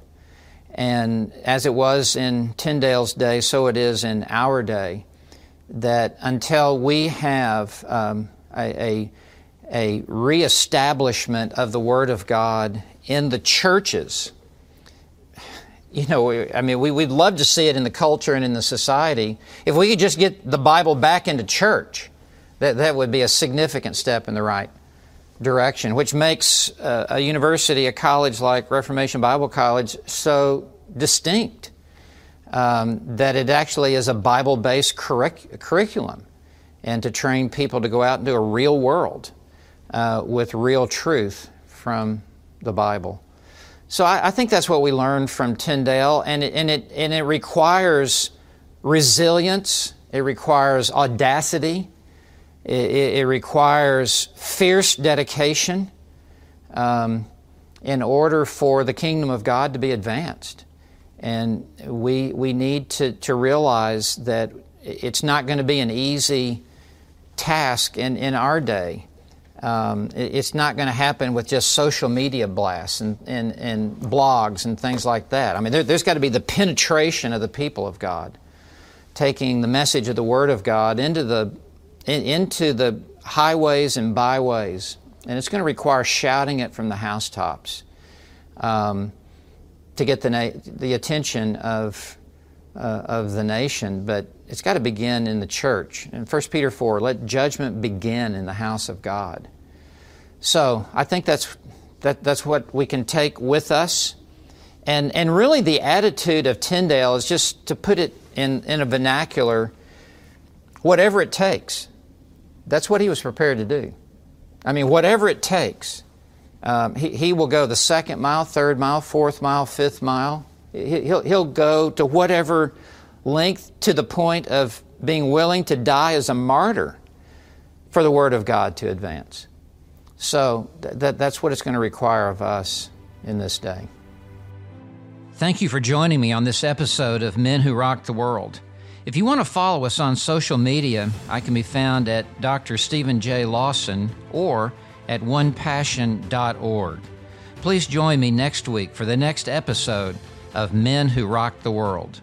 And as it was in Tyndale's day, so it is in our day, that until we have um, a, a, a reestablishment of the Word of God in the churches, you know, I mean, we, would love to see it in the culture and in the society. If we could just get the Bible back into church, that, that would be a significant step in the right direction, which makes a, a university, a college like Reformation Bible College, so distinct um, that it actually is a Bible based curric- curriculum and to train people to go out into a real world uh, with real truth from the Bible. So I, I, think that's what we learned from Tyndale, and it, and it, and it requires resilience, it requires audacity, it, it requires fierce dedication um, in order for the kingdom of God to be advanced. And we, we need to, to realize that it's not going to be an easy task in, in our day. Um, it's not going to happen with just social media blasts and, and, and blogs and things like that. I mean, there, has got to be the penetration of the people of God, taking the message of the Word of God into the in, into the highways and byways. And it's going to require shouting it from the housetops um, to get the, na- the attention of, uh, of the nation. But it's got to begin in the church. In 1 Peter 4, let judgment begin in the house of God. So I think that's, that, that's what we can take with us. And, and really, the attitude of Tyndale is just to put it in, in a vernacular whatever it takes. That's what he was prepared to do. I mean, whatever it takes. Um, he, he will go the second mile, third mile, fourth mile, fifth mile. He, he'll, he'll go to whatever length to the point of being willing to die as a martyr for the Word of God to advance. So th- that's what it's going to require of us in this day. Thank you for joining me on this episode of Men Who Rock the World. If you want to follow us on social media, I can be found at Dr. Steven J. Lawson or at onepassion.org. Please join me next week for the next episode of Men Who Rock the World.